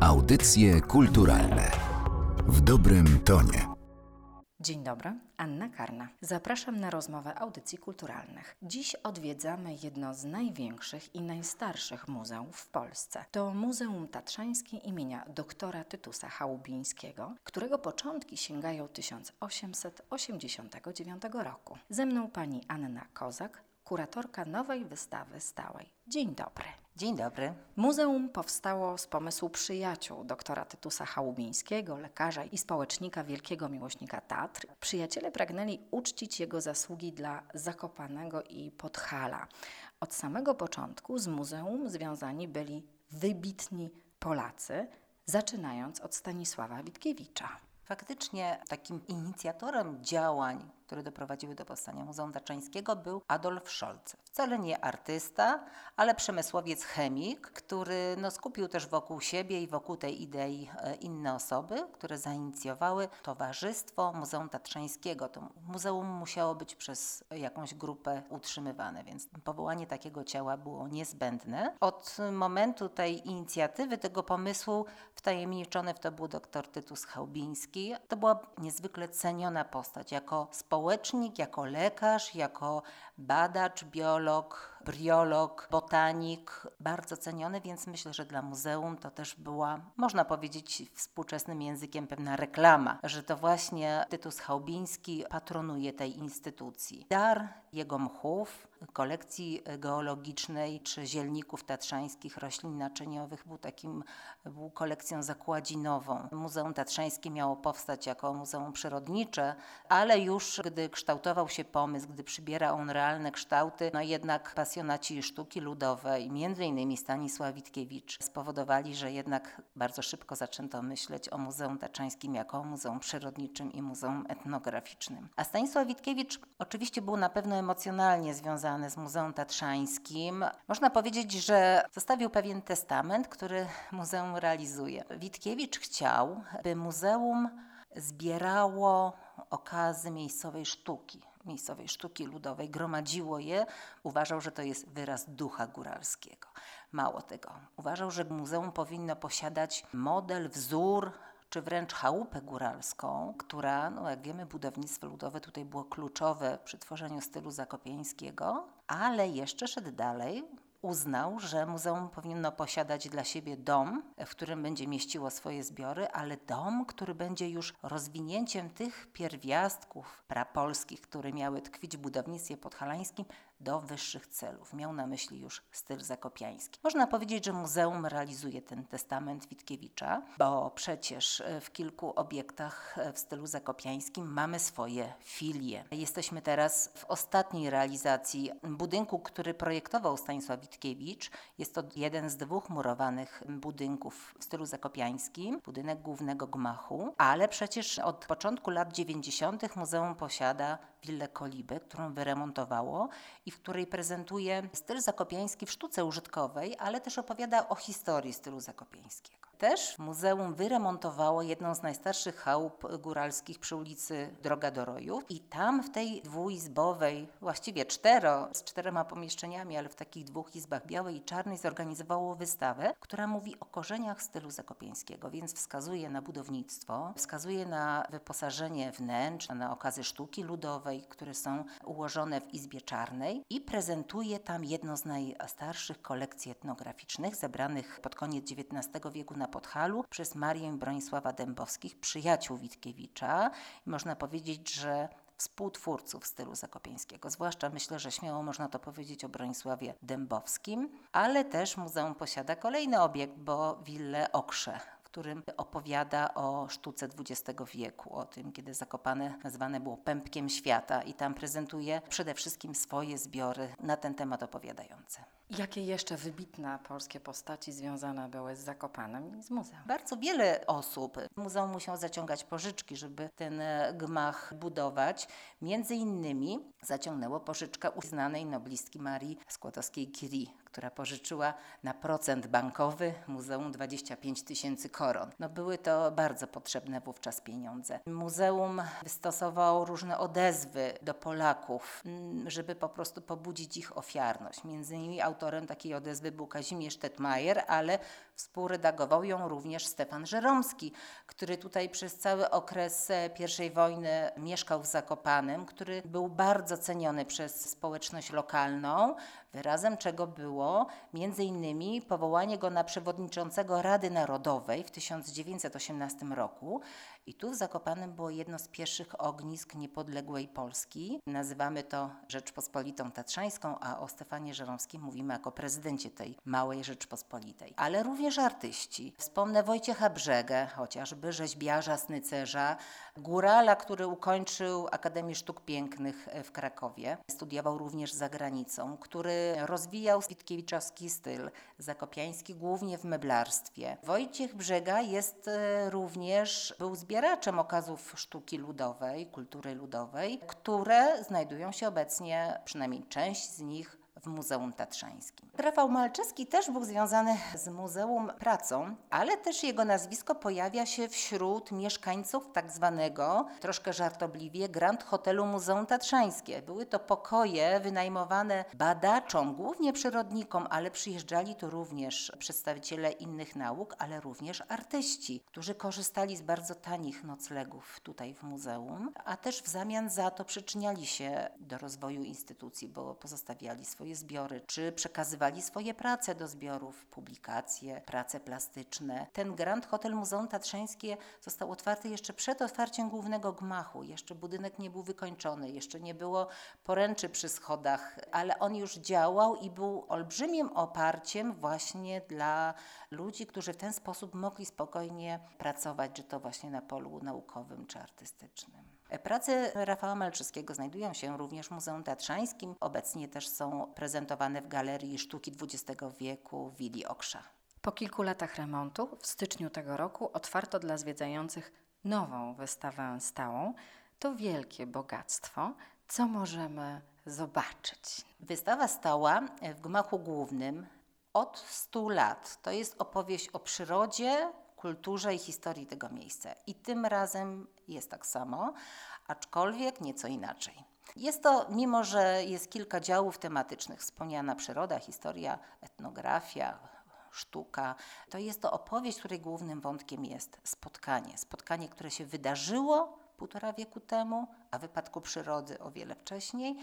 Audycje kulturalne w dobrym tonie. Dzień dobry, Anna Karna. Zapraszam na rozmowę audycji kulturalnych. Dziś odwiedzamy jedno z największych i najstarszych muzeów w Polsce. To Muzeum Tatrzańskie imienia doktora Tytusa Chałubińskiego, którego początki sięgają 1889 roku. Ze mną pani Anna Kozak, kuratorka nowej wystawy stałej. Dzień dobry. Dzień dobry. Muzeum powstało z pomysłu przyjaciół doktora Tytusa Chałubińskiego, lekarza i społecznika wielkiego miłośnika Tatr. Przyjaciele pragnęli uczcić jego zasługi dla Zakopanego i Podhala. Od samego początku z muzeum związani byli wybitni Polacy, zaczynając od Stanisława Witkiewicza. Faktycznie takim inicjatorem działań które doprowadziły do powstania Muzeum Daczańskiego, był Adolf Scholz. Wcale nie artysta, ale przemysłowiec chemik, który no, skupił też wokół siebie i wokół tej idei e, inne osoby, które zainicjowały Towarzystwo Muzeum Tatrzańskiego. To muzeum musiało być przez jakąś grupę utrzymywane, więc powołanie takiego ciała było niezbędne. Od momentu tej inicjatywy, tego pomysłu, wtajemniczony w to był dr Tytus Chałbiński. To była niezwykle ceniona postać jako społeczność społecznik, jako lekarz, jako badacz, biolog, briolog, botanik, bardzo ceniony, więc myślę, że dla muzeum to też była, można powiedzieć współczesnym językiem, pewna reklama, że to właśnie Tytus Chałbiński patronuje tej instytucji. Dar jego mchów, kolekcji geologicznej czy zielników tatrzańskich, roślin naczyniowych był takim, był kolekcją zakładzinową. Muzeum Tatrzańskie miało powstać jako muzeum przyrodnicze, ale już gdy kształtował się pomysł, gdy przybiera on realne kształty, no jednak pasjonaci sztuki ludowej, między innymi Stanisław Witkiewicz, spowodowali, że jednak bardzo szybko zaczęto myśleć o Muzeum Tatrzańskim jako muzeum przyrodniczym i muzeum etnograficznym. A Stanisław Witkiewicz oczywiście był na pewno emocjonalnie związany z Muzeum Tatrzańskim. Można powiedzieć, że zostawił pewien testament, który muzeum realizuje. Witkiewicz chciał, by muzeum zbierało okazy miejscowej sztuki, miejscowej sztuki ludowej, gromadziło je, uważał, że to jest wyraz ducha góralskiego. Mało tego, uważał, że muzeum powinno posiadać model, wzór czy wręcz chałupę góralską, która, no jak wiemy, budownictwo ludowe tutaj było kluczowe przy tworzeniu stylu zakopiańskiego, ale jeszcze szedł dalej, uznał, że muzeum powinno posiadać dla siebie dom, w którym będzie mieściło swoje zbiory, ale dom, który będzie już rozwinięciem tych pierwiastków prapolskich, które miały tkwić w budownictwie podhalańskim, do wyższych celów. Miał na myśli już styl zakopiański. Można powiedzieć, że muzeum realizuje ten testament Witkiewicza, bo przecież e, w kilku obiektach e, w stylu zakopiańskim mamy swoje filie. Jesteśmy teraz w ostatniej realizacji budynku, który projektował Stanisław Witkiewicz. Jest to jeden z dwóch murowanych budynków w stylu zakopiańskim, budynek głównego gmachu, ale przecież od początku lat 90. muzeum posiada willę Kolibę, którą wyremontowało i w której prezentuje styl zakopiański w sztuce użytkowej, ale też opowiada o historii stylu zakopiańskiego też muzeum wyremontowało jedną z najstarszych chałup góralskich przy ulicy Droga do Rojów i tam w tej dwuizbowej, właściwie cztero, z czterema pomieszczeniami, ale w takich dwóch izbach białej i czarnej zorganizowało wystawę, która mówi o korzeniach stylu zakopiańskiego, więc wskazuje na budownictwo, wskazuje na wyposażenie wnętrz, na okazy sztuki ludowej, które są ułożone w izbie czarnej i prezentuje tam jedną z najstarszych kolekcji etnograficznych zebranych pod koniec XIX wieku na Podhalu przez Marię Bronisława Dębowskich, przyjaciół Witkiewicza. I można powiedzieć, że współtwórców stylu zakopiańskiego. Zwłaszcza myślę, że śmiało można to powiedzieć o Bronisławie Dębowskim, ale też muzeum posiada kolejny obiekt, bo willę Okrze którym opowiada o sztuce XX wieku, o tym, kiedy Zakopane nazwane było pępkiem świata i tam prezentuje przede wszystkim swoje zbiory na ten temat opowiadające. Jakie jeszcze wybitne polskie postaci związane były z Zakopanem i z muzeum? Bardzo wiele osób. Muzeum musiał zaciągać pożyczki, żeby ten gmach budować. Między innymi zaciągnęło pożyczkę uznanej noblistki Marii Skłodowskiej-Curie, która pożyczyła na procent bankowy muzeum 25 tysięcy koron. No były to bardzo potrzebne wówczas pieniądze. Muzeum wystosowało różne odezwy do Polaków, mm, żeby po prostu pobudzić ich ofiarność. Między innymi autorem takiej odezwy był Kazimierz Tetmajer, ale współredagował ją również Stefan Żeromski, który tutaj przez cały okres I wojny mieszkał w Zakopanem, który był bardzo ceniony przez społeczność lokalną, wyrazem czego było między innymi powołanie go na przewodniczącego Rady Narodowej w 1918 roku i tu w Zakopanem było jedno z pierwszych ognisk niepodległej Polski. Nazywamy to Rzeczpospolitą Tatrzańską, a o Stefanie Żeromskim mówimy jako prezydencie tej małej Rzeczpospolitej. Ale również artyści. Wspomnę Wojciecha Brzegę, chociażby rzeźbiarza, snycerza, górala, który ukończył Akademię Sztuk Pięknych w Krakowie. Studiował również za granicą, który rozwijał witkiewiczowski styl zakopiański, głównie w meblarstwie. Wojciech Brzega jest e, również, był zbieraczem zbieraczem okazów sztuki ludowej, kultury ludowej, które znajdują się obecnie, przynajmniej część z nich, w Muzeum Tatrzańskim. Rafał Malczewski też był związany z muzeum pracą, ale też jego nazwisko pojawia się wśród mieszkańców tak zwanego, troszkę żartobliwie, Grand Hotelu Muzeum Tatrzańskie. Były to pokoje wynajmowane badaczom, głównie przyrodnikom, ale przyjeżdżali tu również przedstawiciele innych nauk, ale również artyści, którzy korzystali z bardzo tanich noclegów tutaj w muzeum, a też w zamian za to przyczyniali się do rozwoju instytucji, bo pozostawiali swoje swoje zbiory, czy przekazywali swoje prace do zbiorów, publikacje, prace plastyczne. Ten Grand Hotel Muzeum Tatrzańskie został otwarty jeszcze przed otwarciem głównego gmachu. Jeszcze budynek nie był wykończony, jeszcze nie było poręczy przy schodach, ale on już działał i był olbrzymim oparciem właśnie dla ludzi, którzy w ten sposób mogli spokojnie pracować, czy to właśnie na polu naukowym, czy artystycznym. Prace Rafała Malczyskiego znajdują się również w Muzeum Tatrzańskim. Obecnie też są prezentowane w Galerii Sztuki XX wieku Willi Oksza. Po kilku latach remontu w styczniu tego roku otwarto dla zwiedzających nową wystawę stałą. To wielkie bogactwo. Co możemy zobaczyć? Wystawa stała w gmachu głównym od 100 lat. To jest opowieść o przyrodzie, kulturze i historii tego miejsca. I tym razem jest tak samo, aczkolwiek nieco inaczej. Jest to, mimo że jest kilka działów tematycznych, wspomniana przyroda, historia, etnografia, sztuka, to jest to opowieść, której głównym wątkiem jest spotkanie. Spotkanie, które się wydarzyło półtora wieku temu, a w wypadku przyrody o wiele wcześniej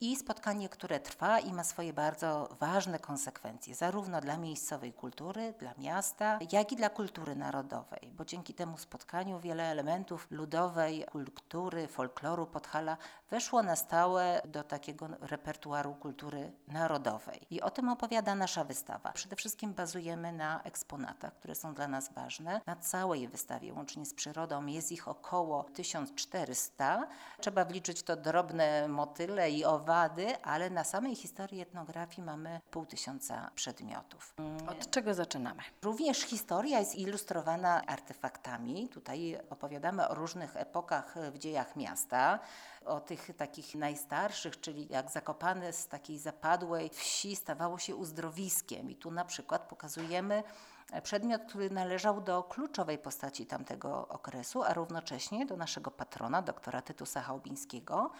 i spotkanie, które trwa i ma swoje bardzo ważne konsekwencje, zarówno dla miejscowej kultury, dla miasta, jak i dla kultury narodowej, bo dzięki temu spotkaniu wiele elementów ludowej kultury, folkloru Podhala weszło na stałe do takiego repertuaru kultury narodowej. I o tym opowiada nasza wystawa. Przede wszystkim bazujemy na eksponatach, które są dla nas ważne. Na całej wystawie, łącznie z przyrodą, jest ich około 1400. Trzeba wliczyć to drobne motyle i owady, ale na samej historii etnografii mamy pół tysiąca przedmiotów. Od czego zaczynamy? Również historia jest ilustrowana artefaktami. Tutaj opowiadamy o różnych epokach w dziejach miasta, o tych takich najstarszych, czyli jak Zakopane z takiej zapadłej wsi stawało się uzdrowiskiem. I tu na przykład pokazujemy przedmiot, który należał do kluczowej postaci tamtego okresu, a równocześnie do naszego patrona, doktora Tytusa Chałubińskiego.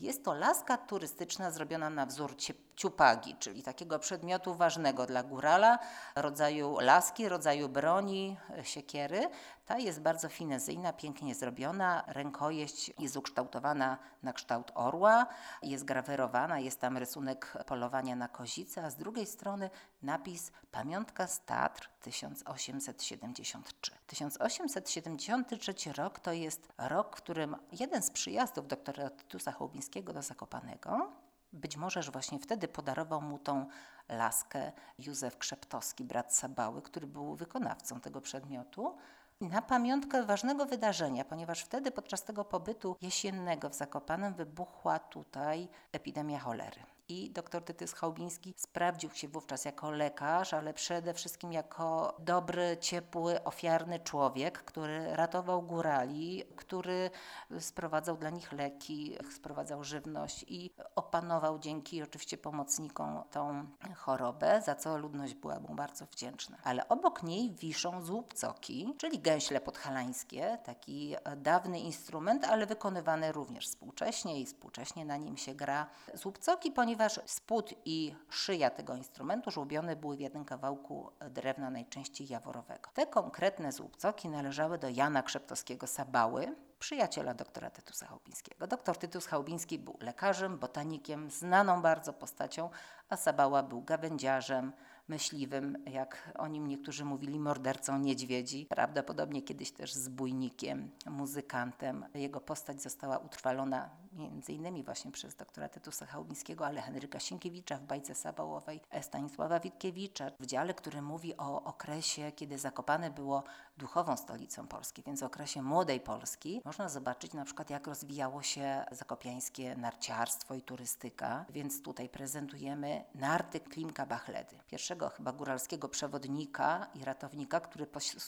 Jest to laska turystyczna zrobiona na wzór ciupagi, czyli takiego przedmiotu ważnego dla górala, rodzaju laski, rodzaju broni, siekiery. Ta jest bardzo finezyjna, pięknie zrobiona. Rękojeść jest ukształtowana na kształt orła, jest grawerowana, jest tam rysunek polowania na kozicę, a z drugiej strony napis Pamiątka z Tatr 1873. 1873 rok to jest rok, w którym jeden z przyjazdów doktora Tytusa Hołbińskiego do Zakopanego być może właśnie wtedy podarował mu tą laskę Józef Krzeptowski, brat Sabały, który był wykonawcą tego przedmiotu na pamiątkę ważnego wydarzenia, ponieważ wtedy podczas tego pobytu jesiennego w Zakopanem wybuchła tutaj epidemia cholery i dr Tytys Chałubiński sprawdził się wówczas jako lekarz, ale przede wszystkim jako dobry, ciepły, ofiarny człowiek, który ratował górali, który sprowadzał dla nich leki, sprowadzał żywność i opanował dzięki oczywiście pomocnikom tą chorobę, za co ludność była mu bardzo wdzięczna. Ale obok niej wiszą złupcoki, czyli gęśle podhalańskie, taki dawny instrument, ale wykonywany również współcześnie i współcześnie na nim się gra. Złupcoki, ponieważ ponieważ spód i szyja tego instrumentu żłobione były w jednym kawałku drewna, najczęściej jaworowego. Te konkretne złupcoki należały do Jana Krzeptowskiego Sabały, przyjaciela doktora Tytusa Chałubińskiego. Doktor Tytus Chałubiński był lekarzem, botanikiem, znaną bardzo postacią, a Sabała był gawędziarzem, myśliwym, jak o nim niektórzy mówili, mordercą niedźwiedzi. Prawdopodobnie kiedyś też zbójnikiem, muzykantem. Jego postać została utrwalona między innymi właśnie przez doktora Tytusa Chałubińskiego, ale Henryka Sienkiewicza w bajce Sabałowej, Stanisława Witkiewicza w dziale, który mówi o okresie, kiedy Zakopane było duchową stolicą Polski, więc w okresie młodej Polski można zobaczyć na przykład jak rozwijało się zakopiańskie narciarstwo i turystyka, więc tutaj prezentujemy narty Klimka Bachledy, pierwszego chyba góralskiego przewodnika i ratownika, który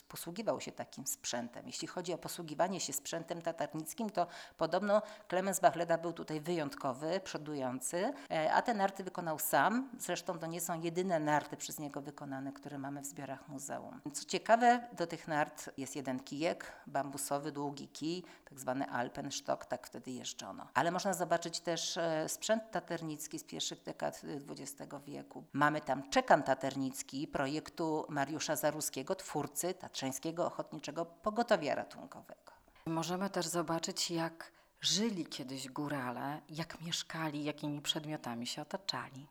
posługiwał się takim sprzętem. Jeśli chodzi o posługiwanie się sprzętem tatarnickim, to podobno Klemens Bachleda był tutaj wyjątkowy, przodujący, e, a te narty wykonał sam. Zresztą to nie są jedyne narty przez niego wykonane, które mamy w zbiorach muzeum. Co ciekawe, do tych nart jest jeden kijek, bambusowy, długi kij, tak zwany alpenstock, tak wtedy jeżdżono. Ale można zobaczyć też e, sprzęt taternicki z pierwszych dekad XX wieku. Mamy tam czekan taternicki projektu Mariusza Zaruskiego, twórcy Tatrzańskiego Ochotniczego Pogotowia Ratunkowego. Możemy też zobaczyć, jak żyli kiedyś górale, jak mieszkali, jakimi przedmiotami się otaczali.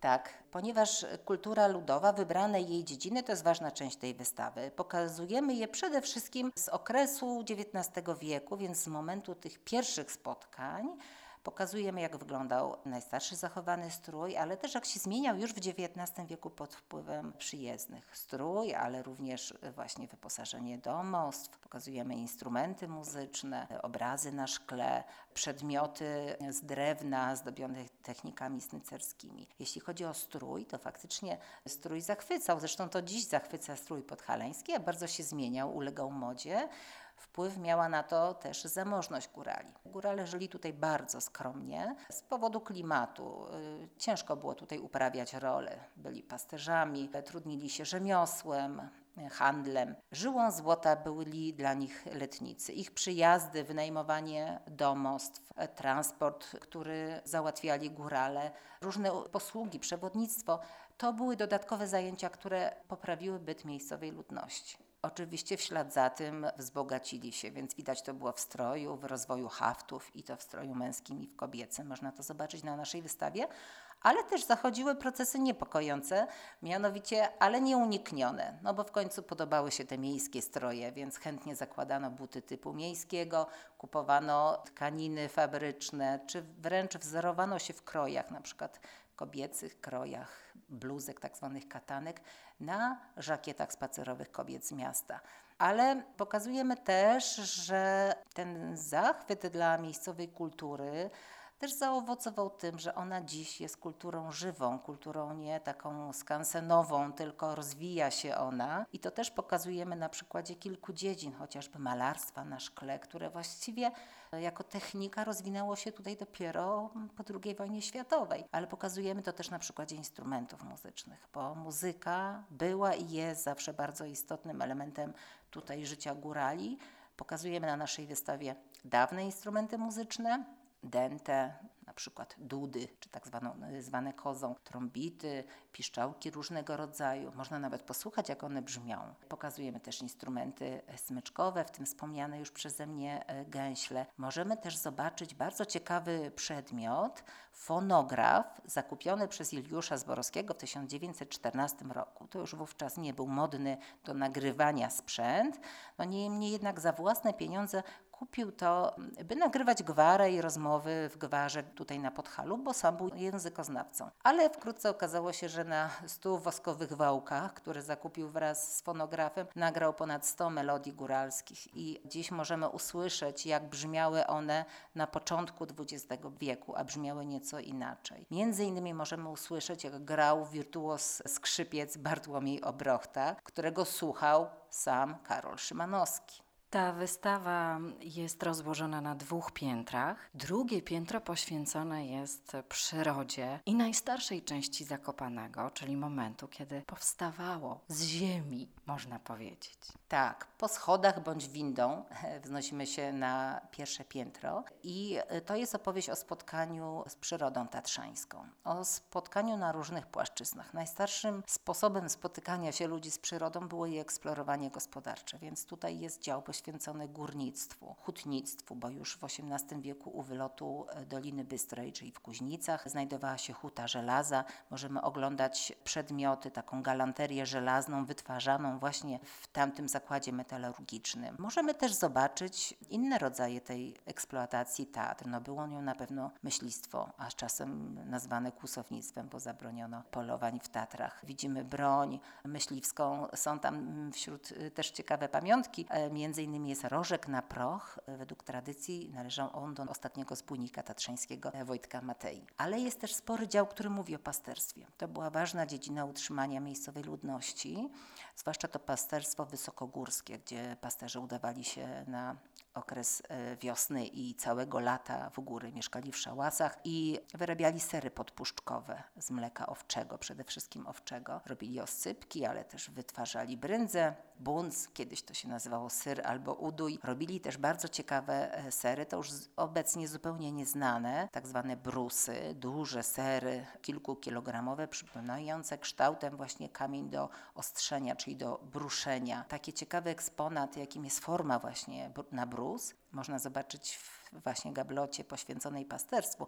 Tak, ponieważ kultura ludowa, wybrane jej dziedziny to jest ważna część tej wystawy. Pokazujemy je przede wszystkim z okresu XIX wieku, więc z momentu tych pierwszych spotkań Pokazujemy, jak wyglądał najstarszy zachowany strój, ale też jak się zmieniał już w XIX wieku pod wpływem przyjezdnych. Strój, ale również właśnie wyposażenie domostw. Pokazujemy instrumenty muzyczne, obrazy na szkle, przedmioty z drewna zdobione technikami snycerskimi. Jeśli chodzi o strój, to faktycznie strój zachwycał. Zresztą to dziś zachwyca strój podhalański, a bardzo się zmieniał, ulegał modzie. Wpływ miała na to też zamożność górali. Górale żyli tutaj bardzo skromnie z powodu klimatu. Y, ciężko było tutaj uprawiać rolę. Byli pasterzami, trudnili się rzemiosłem, handlem. Żyłą złota byli dla nich letnicy. Ich przyjazdy, wynajmowanie domostw, transport, który załatwiali górale, różne posługi, przewodnictwo, to były dodatkowe zajęcia, które poprawiły byt miejscowej ludności. Oczywiście w ślad za tym wzbogacili się, więc widać to było w stroju, w rozwoju haftów i to w stroju męskim i w kobiecym. Można to zobaczyć na naszej wystawie, ale też zachodziły procesy niepokojące, mianowicie, ale nieuniknione, no bo w końcu podobały się te miejskie stroje, więc chętnie zakładano buty typu miejskiego, kupowano tkaniny fabryczne, czy wręcz wzorowano się w krojach, na przykład kobiecych krojach bluzek, tak zwanych katanek, na żakietach spacerowych kobiet z miasta. Ale pokazujemy też, że ten zachwyt dla miejscowej kultury też zaowocował tym, że ona dziś jest kulturą żywą, kulturą nie taką skansenową, tylko rozwija się ona. I to też pokazujemy na przykładzie kilku dziedzin, chociażby malarstwa na szkle, które właściwie jako technika rozwinęło się tutaj dopiero po II wojnie światowej. Ale pokazujemy to też na przykładzie instrumentów muzycznych, bo muzyka była i jest zawsze bardzo istotnym elementem tutaj życia górali. Pokazujemy na naszej wystawie dawne instrumenty muzyczne, dente, na przykład dudy, czy tak zwaną, zwane kozą, trąbity, piszczałki różnego rodzaju. Można nawet posłuchać, jak one brzmią. Pokazujemy też instrumenty smyczkowe, w tym wspomniane już przeze mnie e, gęśle. Możemy też zobaczyć bardzo ciekawy przedmiot, fonograf zakupiony przez Juliusza Zborowskiego w 1914 roku. To już wówczas nie był modny do nagrywania sprzęt, no niemniej jednak za własne pieniądze kupił to, by nagrywać gwarę i rozmowy w gwarze tutaj na Podhalu, bo sam był językoznawcą. Ale wkrótce okazało się, że na stu woskowych wałkach, które zakupił wraz z fonografem, nagrał ponad 100 melodii góralskich i dziś możemy usłyszeć, jak brzmiały one na początku XX wieku, a brzmiały nieco inaczej. Między innymi możemy usłyszeć, jak grał wirtuos skrzypiec Bartłomiej Obrochta, którego słuchał sam Karol Szymanowski. Ta wystawa jest rozłożona na dwóch piętrach. Drugie piętro poświęcone jest przyrodzie i najstarszej części Zakopanego, czyli momentu, kiedy powstawało z ziemi, można powiedzieć. Tak, po schodach bądź windą wznosimy się na pierwsze piętro i to jest opowieść o spotkaniu z przyrodą tatrzańską, o spotkaniu na różnych płaszczyznach. Najstarszym sposobem spotykania się ludzi z przyrodą było jej eksplorowanie gospodarcze, więc tutaj jest dział poświęcony górnictwu, hutnictwu, bo już w XVIII wieku u wylotu Doliny Bystrej, czyli w Kuźnicach, znajdowała się huta żelaza. Możemy oglądać przedmioty, taką galanterię żelazną wytwarzaną właśnie w tamtym zakładzie metalurgicznym. Możemy też zobaczyć inne rodzaje tej eksploatacji Tatr. No było nią na pewno myślistwo, a czasem nazwane kłusownictwem, bo zabroniono polowań w Tatrach. Widzimy broń myśliwską, są tam wśród y, też ciekawe pamiątki, e, między innymi jest rożek na proch. Według tradycji należał on do ostatniego spójnika tatrzańskiego Wojtka Matei. Ale jest też spory dział, który mówi o pasterstwie. To była ważna dziedzina utrzymania miejscowej ludności, zwłaszcza to pasterstwo wysokogórskie, gdzie pasterze udawali się na okres e, wiosny i całego lata w góry mieszkali w szałasach i wyrabiali sery podpuszczkowe z mleka owczego, przede wszystkim owczego. Robili oscypki, ale też wytwarzali bryndzę, bunc, kiedyś to się nazywało syr albo udój. Robili też bardzo ciekawe e, sery, to już obecnie zupełnie nieznane, tak zwane brusy, duże sery, kilkukilogramowe, przypominające kształtem właśnie kamień do ostrzenia, czyli do bruszenia. Taki ciekawy eksponat, jakim jest forma właśnie na brus, można zobaczyć w właśnie gablocie poświęconej pasterstwu.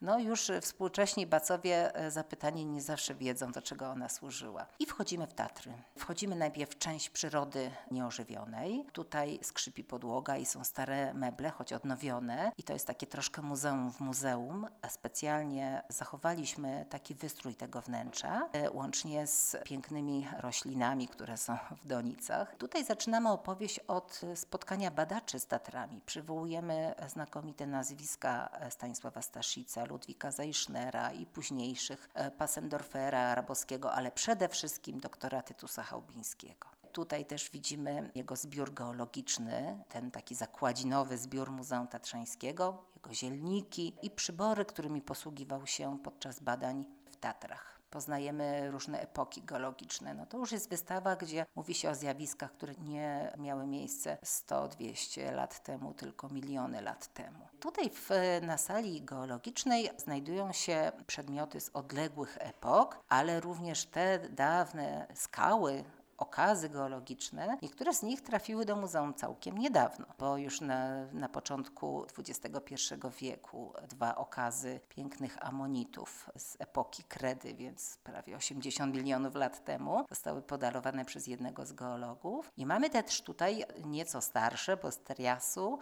No już współcześni bacowie e, zapytani nie zawsze wiedzą, do czego ona służyła. I wchodzimy w Tatry. Wchodzimy najpierw w część przyrody nieożywionej. Tutaj skrzypi podłoga i są stare meble, choć odnowione. I to jest takie troszkę muzeum w muzeum. Specjalnie zachowaliśmy taki wystrój tego wnętrza, e, łącznie z pięknymi roślinami, które są w donicach. Tutaj zaczynamy opowieść od spotkania badaczy z Tatrami. Przywołujemy znakomite znakomite nazwiska e, Stanisława Staszica, Ludwika Zajsznera i późniejszych e, Passendorfera, Rabowskiego, ale przede wszystkim doktora Tytusa Chałbińskiego. Tutaj też widzimy jego zbiór geologiczny, ten taki zakładzinowy zbiór Muzeum Tatrzańskiego, jego zielniki i przybory, którymi posługiwał się podczas badań w Tatrach poznajemy różne epoki geologiczne. No to już jest wystawa, gdzie mówi się o zjawiskach, które nie miały miejsce 100-200 lat temu, tylko miliony lat temu. Tutaj w, na sali geologicznej znajdują się przedmioty z odległych epok, ale również te dawne skały, okazy geologiczne. Niektóre z nich trafiły do muzeum całkiem niedawno, bo już na, na początku XXI wieku dwa okazy pięknych amonitów z epoki Kredy, więc prawie 80 milionów lat temu, zostały podarowane przez jednego z geologów. I mamy też tutaj nieco starsze, bo z Teriasu,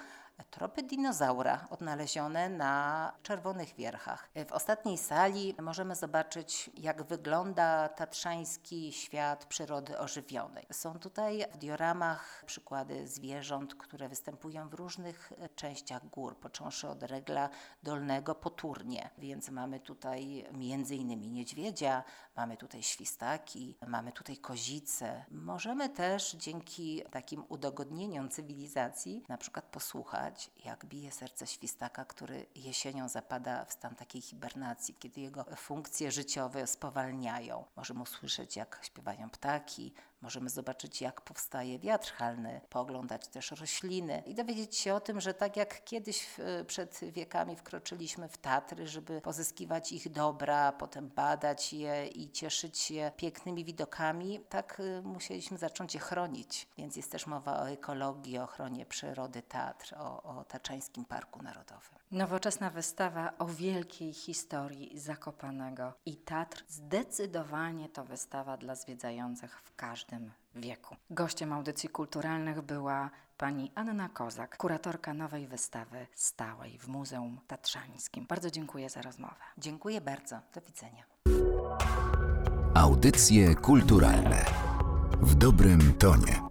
tropy dinozaura odnalezione na Czerwonych Wierchach. W ostatniej sali możemy zobaczyć, jak wygląda tatrzański świat przyrody ożywionej. Są tutaj w dioramach przykłady zwierząt, które występują w różnych częściach gór, począwszy od regla dolnego po turnie. Więc mamy tutaj między innymi niedźwiedzia, mamy tutaj świstaki, mamy tutaj kozice. Możemy też dzięki takim udogodnieniom cywilizacji na przykład posłuchać jak bije serce świstaka, który jesienią zapada w stan takiej hibernacji, kiedy jego funkcje życiowe spowalniają. Możemy usłyszeć, jak śpiewają ptaki, Możemy zobaczyć, jak powstaje wiatr halny, pooglądać też rośliny i dowiedzieć się o tym, że tak jak kiedyś przed wiekami wkroczyliśmy w Tatry, żeby pozyskiwać ich dobra, potem badać je i cieszyć się pięknymi widokami, tak y, musieliśmy zacząć je chronić. Więc jest też mowa o ekologii, o ochronie przyrody Tatr, o, o Taczańskim Parku Narodowym. Nowoczesna wystawa o wielkiej historii Zakopanego i Tatr. Zdecydowanie to wystawa dla zwiedzających w każdym wieku. Gościem audycji kulturalnych była pani Anna Kozak, kuratorka nowej wystawy stałej w Muzeum Tatrzańskim. Bardzo dziękuję za rozmowę. Dziękuję bardzo. Do widzenia. Audycje kulturalne w dobrym tonie.